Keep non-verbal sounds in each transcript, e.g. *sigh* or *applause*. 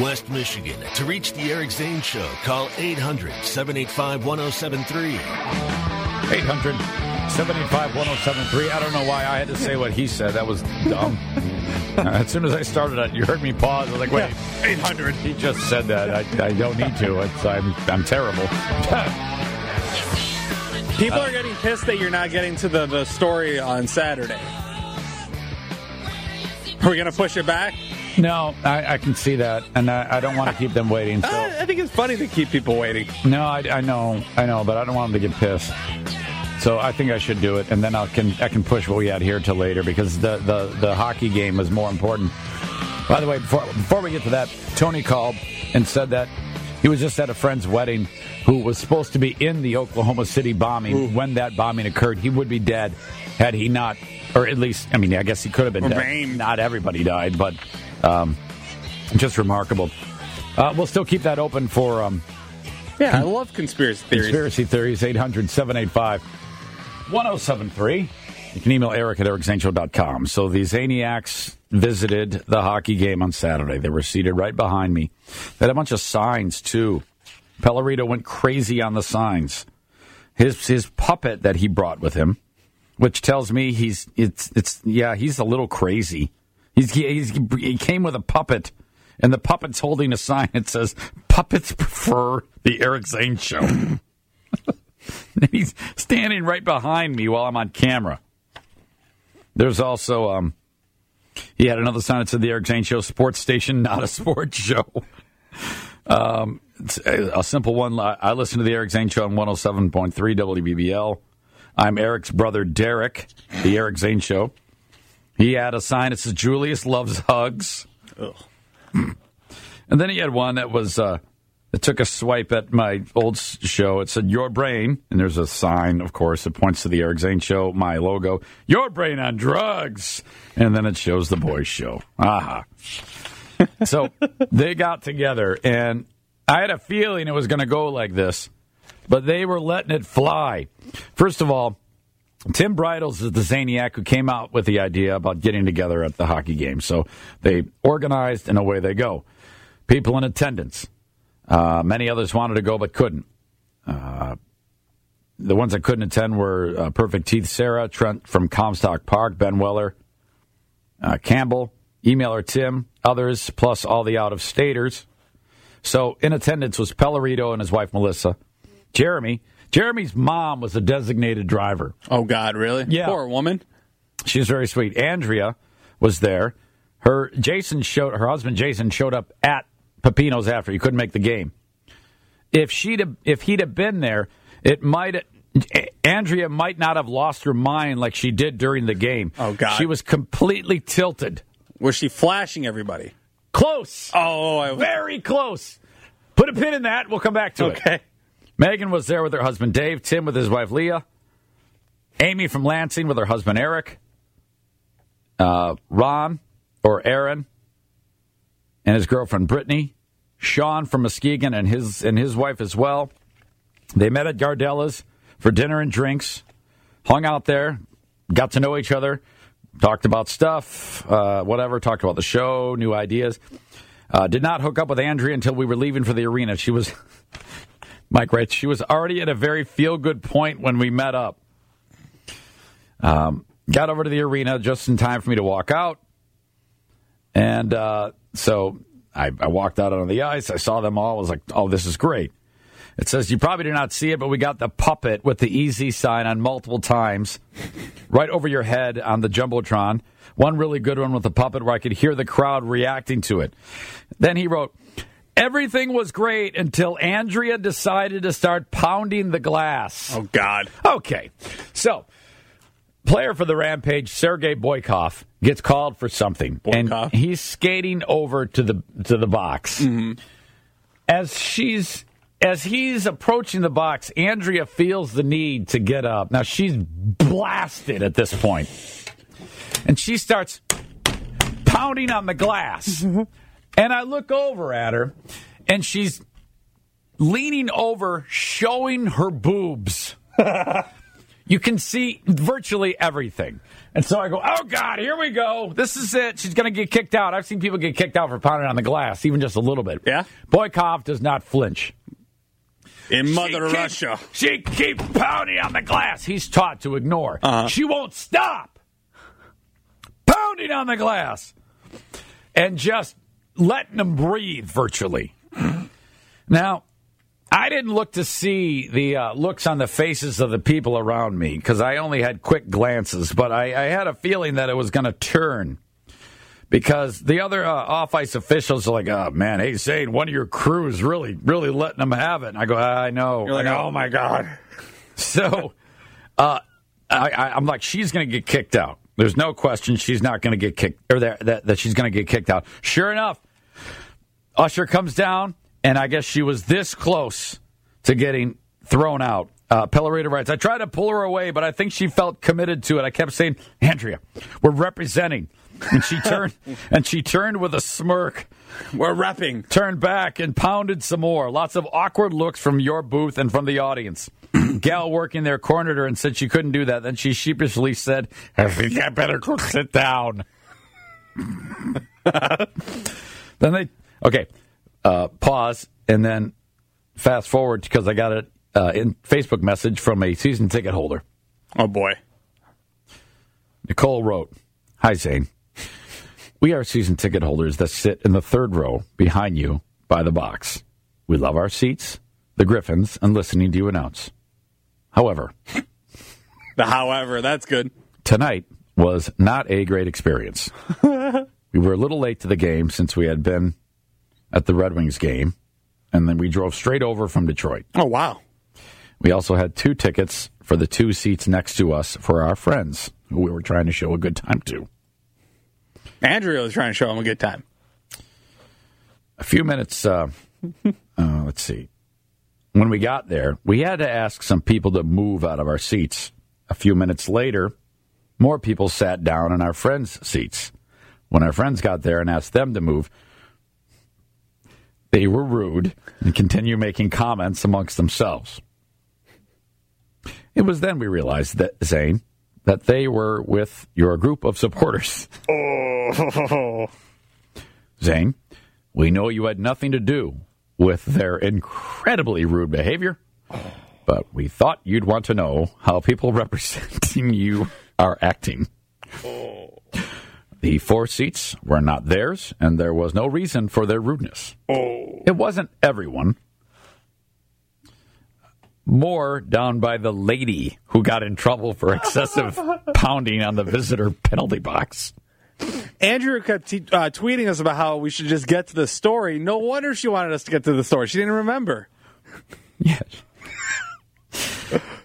West Michigan. To reach the Eric Zane Show, call 800 785 1073. 800 785 1073. I don't know why I had to say what he said. That was dumb. *laughs* as soon as I started it, you heard me pause. I was like, wait, 800. He just said that. I, I don't need to. It's, I'm, I'm terrible. *laughs* People are getting pissed that you're not getting to the, the story on Saturday. Are we going to push it back? no, I, I can see that. And I, I don't want to keep them waiting. *laughs* So. I, I think it's funny to keep people waiting. No, I, I know, I know, but I don't want them to get pissed. So I think I should do it, and then I can I can push what we had here till later because the, the, the hockey game is more important. By the way, before, before we get to that, Tony called and said that he was just at a friend's wedding who was supposed to be in the Oklahoma City bombing when that bombing occurred. He would be dead had he not, or at least, I mean, I guess he could have been dead. Remained. Not everybody died, but um, just remarkable. Uh, we'll still keep that open for um, Yeah, I love conspiracy theories. Conspiracy Theories, 800 785 1073. You can email Eric at ericzaneshow.com. So the Zaniacs visited the hockey game on Saturday. They were seated right behind me. They had a bunch of signs, too. Pellerito went crazy on the signs. His his puppet that he brought with him, which tells me he's it's it's yeah he's a little crazy. He's, he's he came with a puppet, and the puppet's holding a sign that says "Puppets prefer the Eric Zane Show." *laughs* he's standing right behind me while I'm on camera. There's also um, he had another sign that said "The Eric Zane Show, sports station, not a sports show." *laughs* Um, a simple one. I listen to the Eric Zane Show on 107.3 WBBL. I'm Eric's brother Derek, the Eric Zane Show. He had a sign that says Julius loves hugs. And then he had one that was uh, that took a swipe at my old show. It said "Your Brain," and there's a sign, of course, that points to the Eric Zane Show. My logo, "Your Brain on Drugs," and then it shows the boys' show. Aha! so *laughs* they got together, and I had a feeling it was going to go like this, but they were letting it fly. First of all, Tim Bridles is the Zaniac who came out with the idea about getting together at the hockey game. So they organized, and away they go. People in attendance. Uh, many others wanted to go but couldn't. Uh, the ones that couldn't attend were uh, Perfect Teeth Sarah, Trent from Comstock Park, Ben Weller, uh, Campbell, emailer Tim, others, plus all the out of staters. So in attendance was Pellerito and his wife Melissa, Jeremy. Jeremy's mom was a designated driver. Oh, God, really? Yeah. Poor woman. She was very sweet. Andrea was there. Her Jason showed her husband Jason showed up at Pepino's after he couldn't make the game. If she'd have, if he'd have been there, it might Andrea might not have lost her mind like she did during the game. Oh, God. she was completely tilted. Was she flashing everybody? Close, Oh, oh I very close. Put a pin in that. We'll come back to it. Okay. Megan was there with her husband Dave, Tim with his wife Leah, Amy from Lansing with her husband Eric, uh, Ron or Aaron and his girlfriend Brittany, Sean from Muskegon and his and his wife as well. They met at Gardella's for dinner and drinks, hung out there, got to know each other, talked about stuff, uh, whatever, talked about the show, new ideas. Uh, did not hook up with Andrea until we were leaving for the arena. She was Mike writes, she was already at a very feel good point when we met up. Um, got over to the arena just in time for me to walk out. And uh, so I, I walked out on the ice. I saw them all. I was like, oh, this is great. It says, you probably did not see it, but we got the puppet with the easy sign on multiple times right over your head on the Jumbotron. One really good one with the puppet where I could hear the crowd reacting to it. Then he wrote, Everything was great until Andrea decided to start pounding the glass. Oh, God. Okay. So, player for the Rampage, Sergei Boikov, gets called for something. Boikov? And he's skating over to the to the box. Mm-hmm. As she's as he's approaching the box, Andrea feels the need to get up. Now she's blasted at this point. And she starts pounding on the glass. Mm-hmm. And I look over at her and she's leaning over showing her boobs. *laughs* you can see virtually everything. And so I go, oh God, here we go. This is it. She's going to get kicked out. I've seen people get kicked out for pounding on the glass, even just a little bit. Yeah? Boikov does not flinch. In Mother She keep- Russia. She keeps pounding on the glass. He's taught to ignore. Uh-huh. She won't stop pounding on the glass and just letting them breathe virtually. Now, I didn't look to see the uh, looks on the faces of the people around me because I only had quick glances, but I, I had a feeling that it was going to turn because the other uh, off ice officials are like, "Oh man, hey Zane, one of your crew is really, really letting them have it." And I go, "I know." You're like, oh my God. *laughs* So, uh, I, I, I'm like, she's going to get kicked out. There's no question she's not going to get kicked, or that, that, that she's going to get kicked out. Sure enough, Usher comes down, and I guess she was this close to getting thrown out. Uh, Pellerito writes, I tried to pull her away, but I think she felt committed to it. I kept saying, Andrea, we're representing. And she turned, and she turned with a smirk We're repping. turned back and pounded some more. Lots of awkward looks from your booth and from the audience. *clears throat* Gal working there cornered her and said she couldn't do that. Then she sheepishly said, I think I better go sit down. *laughs* then they, okay, uh, pause and then fast forward because I got a uh, in Facebook message from a season ticket holder. Oh boy. Nicole wrote, Hi, Zane. We are season ticket holders that sit in the third row behind you by the box. We love our seats, the Griffins, and listening to you announce. However, The *laughs* however, that's good. tonight was not a great experience. *laughs* we were a little late to the game since we had been at the Red Wings game, and then we drove straight over from Detroit. Oh wow. We also had two tickets for the two seats next to us for our friends who we were trying to show a good time to. Andrea was trying to show him a good time. a few minutes uh, *laughs* uh, let's see. When we got there we had to ask some people to move out of our seats. A few minutes later more people sat down in our friends seats. When our friends got there and asked them to move they were rude and continued making comments amongst themselves. It was then we realized that zane that they were with your group of supporters Oh. *laughs* Zane, we know you had nothing to do with their incredibly rude behavior, but we thought you'd want to know how people *laughs* representing you are acting. The four seats were not theirs, and there was no reason for their rudeness. Oh. It wasn't everyone. More down by the lady who got in trouble for excessive *laughs* pounding on the visitor penalty box. Andrew kept t- uh, tweeting us about how we should just get to the story. No wonder she wanted us to get to the story. She didn't remember. Yes.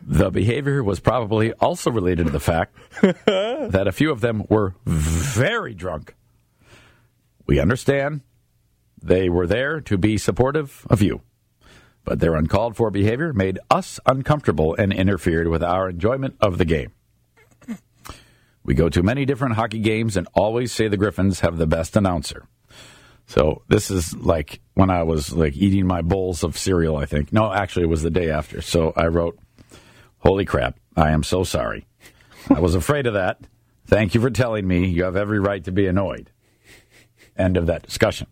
the behavior was probably also related to the fact *laughs* that a few of them were very drunk. We understand they were there to be supportive of you, but their uncalled for behavior made us uncomfortable and interfered with our enjoyment of the game. We go to many different hockey games and always say the Griffins have the best announcer. So this is like when I was like eating my bowls of cereal, I think. No, actually it was the day after. So I wrote, Holy crap, I am so sorry. I was afraid of that. Thank you for telling me. You have every right to be annoyed. End of that discussion.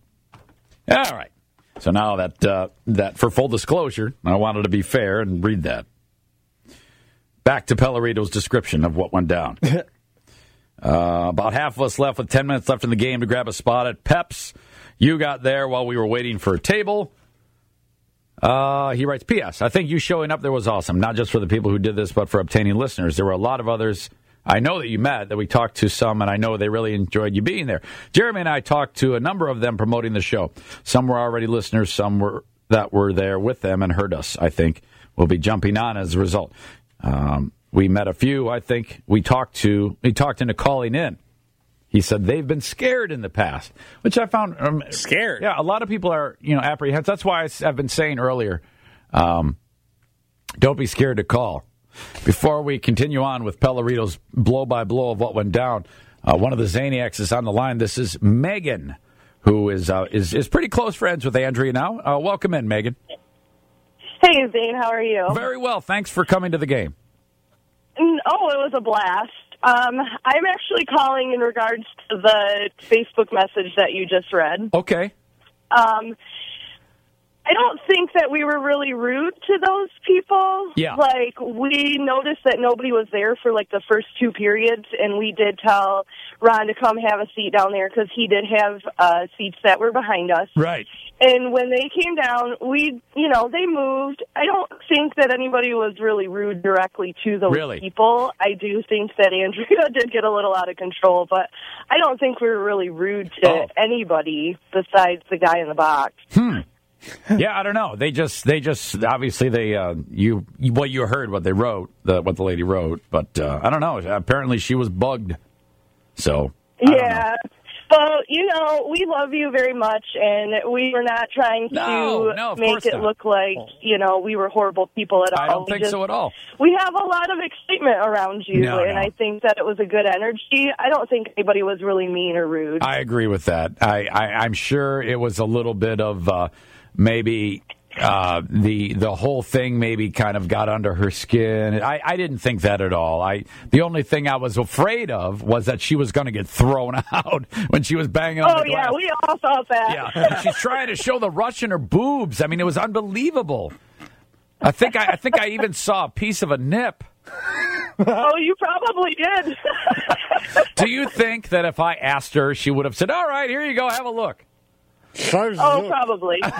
All right. So now that uh, that for full disclosure, I wanted to be fair and read that. Back to Pellerito's description of what went down. *laughs* Uh, about half of us left with 10 minutes left in the game to grab a spot at Peps. You got there while we were waiting for a table. Uh, he writes, P.S. I think you showing up there was awesome, not just for the people who did this, but for obtaining listeners. There were a lot of others I know that you met, that we talked to some, and I know they really enjoyed you being there. Jeremy and I talked to a number of them promoting the show. Some were already listeners, some were that were there with them and heard us, I think, will be jumping on as a result. Um, we met a few, I think we talked to, we talked into calling in. He said they've been scared in the past, which I found um, Scared? Yeah, a lot of people are, you know, apprehensive. That's why I've been saying earlier, um, don't be scared to call. Before we continue on with Pellerito's blow by blow of what went down, uh, one of the Zaniacs is on the line. This is Megan, who is uh, is is pretty close friends with Andrea now. Uh, welcome in, Megan. Hey, Zane, how are you? Very well. Thanks for coming to the game. oh, it was a blast. Um, I'm actually calling in regards to the Facebook message that you just read. Okay. Um, I don't think that we were really rude to those people. Yeah. Like, we noticed that nobody was there for, like, the first two periods, and we did tell Ron to come have a seat down there because he did have uh, seats that were behind us. Right. And when they came down, we, you know, they moved. I don't think that anybody was really rude directly to those Really? people. I do think that Andrea *laughs* did get a little out of control, but I don't think we were really rude to Oh. anybody besides the guy in the box. *laughs* Yeah, I don't know. They just, they just, obviously, they, uh, you, what you heard, what they wrote, the, what the lady wrote, but uh, I don't know. Apparently, she was bugged. So, I don't know. Yeah. Well, you know, we love you very much, and we were not trying to No, no, make it not. look like, you know, we were horrible people at all. I don't We think just- so at all. We have a lot of excitement around you, No, and. I think that it was a good energy. I don't think anybody was really mean or rude. I agree with that. I, I I'm sure it was a little bit of uh, maybe uh, the the whole thing maybe kind of got under her skin. I, I didn't think that at all. I the only thing I was afraid of was that she was going to get thrown *laughs* out when she was banging on oh, the yeah, we all thought that. Yeah, she's trying to show the Russian her boobs. I mean, it was unbelievable. I think I, I think I even saw a piece of a nip. oh, you probably did. *laughs* Do you think that if I asked her, she would have said, "All right, here you go, have a look"? Oh, probably. *laughs*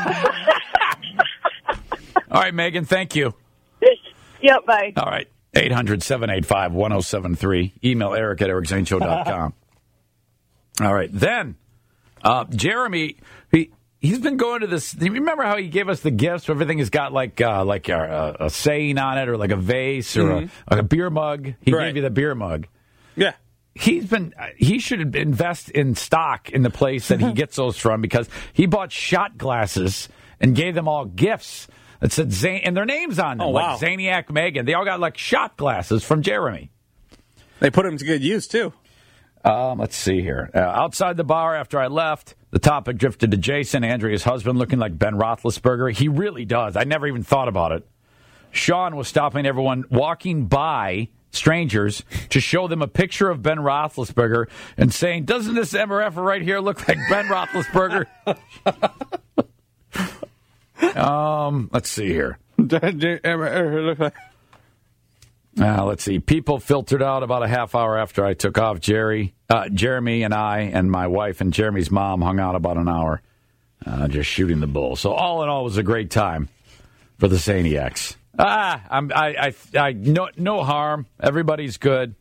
All right, Megan, thank you. yep, bye. All right. 800 785 1073. Email eric at ericzaneshow.com. *laughs* All right. Then, uh, Jeremy, he. He's been going to this. Do you remember how he gave us the gifts? Everything has got like uh, like a, a saying on it, or like a vase, or a, a beer mug. He Right. gave you the beer mug. Yeah. He's been. He should invest in stock in the place that he gets those from because he bought shot glasses and gave them all gifts. That said, Zan- and their names on them, Oh, wow. like Zaniac Megan. They all got like shot glasses from Jeremy. They put him to good use, too. Um, let's see here. Uh, outside the bar after I left, the topic drifted to Jason, Andrea's husband, looking like Ben Roethlisberger. He really does. I never even thought about it. Sean was stopping everyone walking by strangers to show them a picture of Ben Roethlisberger and saying, "Doesn't this MRF right here look like Ben Roethlisberger?" *laughs* um, let's see here. *laughs* Uh, let's see. People filtered out about a half hour after I took off. Jerry, uh, Jeremy, and I, and my wife and Jeremy's mom hung out about an hour, uh, just shooting the bull. So all in all, it was a great time for the Zaniacs. Ah, I'm, I, I, I, no, no harm. Everybody's good.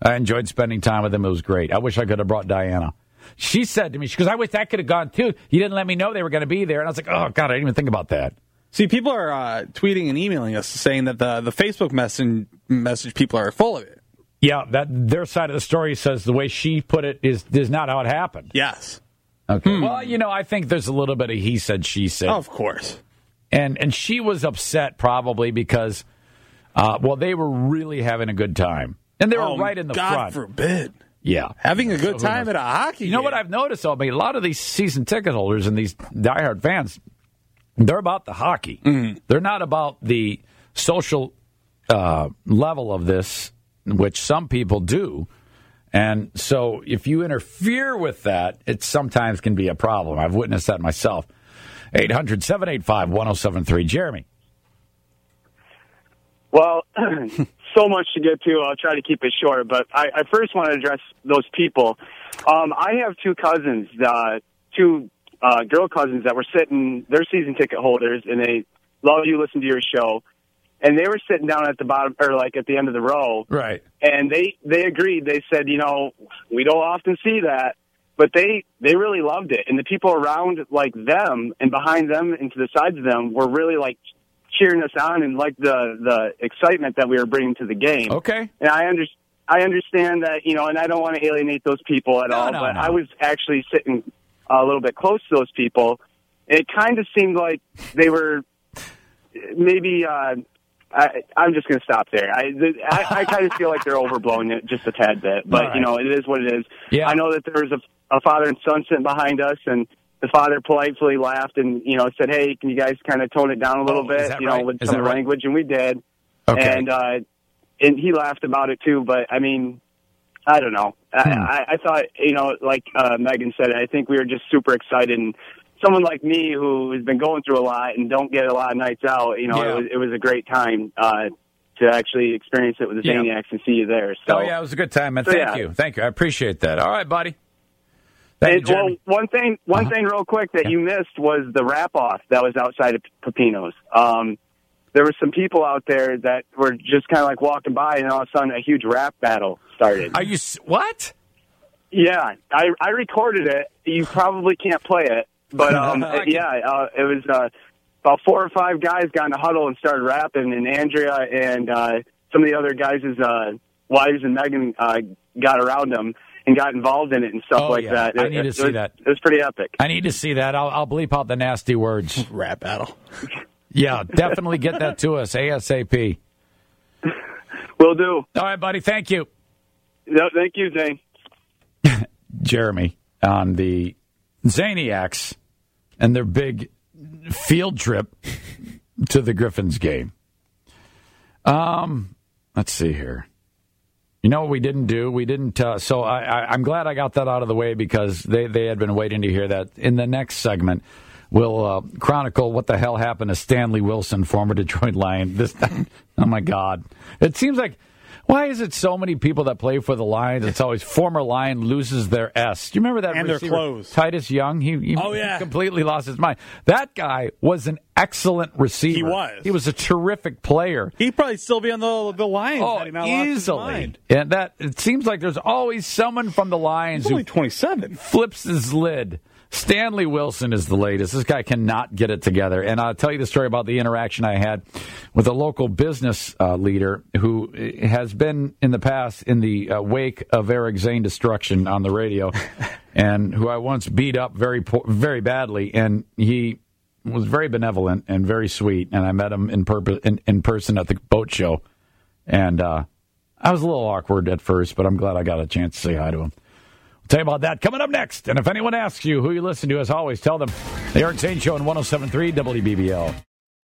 I enjoyed spending time with them. It was great. I wish I could have brought Diana. She said to me, she goes, I wish that could have gone too. You didn't let me know they were going to be there. And I was like, oh, God, I didn't even think about that. See, people are uh, tweeting and emailing us saying that the, the Facebook message, message people are full of it. Yeah, that their side of the story says the way she put it is is not how it happened. Yes. Okay. Well, you know, I think there's a little bit of he said, she said, Of course. And and she was upset probably because, uh, well, they were really having a good time, and they were Oh, right in the God front. God forbid. yeah, Having a good So time at a hockey You know what. I've noticed? though? I mean, a lot of these season ticket holders and these diehard fans, they're about the hockey. Mm-hmm. They're not about the social uh, level of this, which some people do. And so, if you interfere with that, it sometimes can be a problem. I've witnessed that myself. 800 785 1073. Jeremy. Well, *clears throat* so much to get to. I'll try to keep it short, but I, I first want to address those people. Um, I have two cousins, uh, two uh, girl cousins that were sitting. They're season ticket holders, and they love you, listen to your show. And they were sitting down at the bottom, or like at the end of the row, Right. and they they agreed. They said, you know, we don't often see that, but they they really loved it, and the people around like them and behind them and to the sides of them were really like cheering us on and like the the excitement that we were bringing to the game. Okay. And I under I understand that you know, and I don't want to alienate those people at No, all, no, but no. I was actually sitting a little bit close to those people. It kind of seemed like they were maybe. Uh, I, I'm just going to stop there. I, I, I kind of feel like they're overblowing it just a tad bit, but *laughs* right. you know, it is what it is. Yeah. I know that there was a, a father and son sitting behind us, and the father politely laughed and you know said, "Hey, can you guys kind of tone it down a little Oh, bit? You know, with Is some that of the right? language," and we did. Okay. And uh, and he laughed about it too. But I mean, I don't know. Hmm. I, I, thought, you know, like uh, Megan said, I think we were just super excited. And someone like me who has been going through a lot and don't get a lot of nights out, you know, Yeah. it, was, it was a great time uh, to actually experience it with the Yeah. Zaniacs and see you there. So, oh yeah, it was a good time, man. So, Thank yeah. you, thank you. I appreciate that. All right, buddy. You, well, one thing, one Uh-huh. thing, real quick that Yeah. you missed was the wrap off that was outside of Pepino's. Um, there were some people out there that were just kind of like walking by, and all of a sudden, a huge rap battle started. Are you s- what? yeah, I I recorded it. You probably can't play it, but *laughs* um, yeah, uh, it was uh, about four or five guys got in a huddle and started rapping, and Andrea and uh, some of the other guys' uh, wives and Megan uh, got around them and got involved in it and stuff Oh, like yeah. that. I It- need to it see was- that. It was pretty epic. I need to see that. I'll, I'll bleep out the nasty words. *laughs* Rap battle. Yeah, definitely get that to us ASAP. *laughs* Will do. All right, buddy. Thank you. No, thank you, Zane. *laughs* Jeremy on the Zaniacs and their big field trip to the Griffins game. Um, let's see here. You know what we didn't do? We didn't. Uh, so I, I'm glad I got that out of the way because they, they had been waiting to hear that. In the next segment, we'll uh, chronicle what the hell happened to Stanley Wilson, former *laughs* Detroit Lion. This, *laughs* oh my God! It seems like why is it so many people that play for the Lions? It's always former Lion loses their S. Do you remember that? And their receiver, clothes. Titus Young. He, he Oh, yeah. completely lost his mind. That guy was an excellent receiver. He was. He was a terrific player. He'd probably still be on the the Lions. Oh, had he not lost his easily. mind. And that it seems like there's always someone from the Lions He's who only twenty seven. flips his lid. Stanley Wilson is the latest. This guy cannot get it together. And I'll tell you the story about the interaction I had with a local business uh, leader who has been in the past in the uh, wake of Eric Zane destruction on the radio, *laughs* and who I once beat up very very badly. And he was very benevolent and very sweet. And I met him in, purpose, in, in person at the boat show. And uh, I was a little awkward at first, but I'm glad I got a chance to say hi to him. Tell you about that coming up next. And if anyone asks you who you listen to, as always, tell them the Eric Zane Show on 1073 WBBL.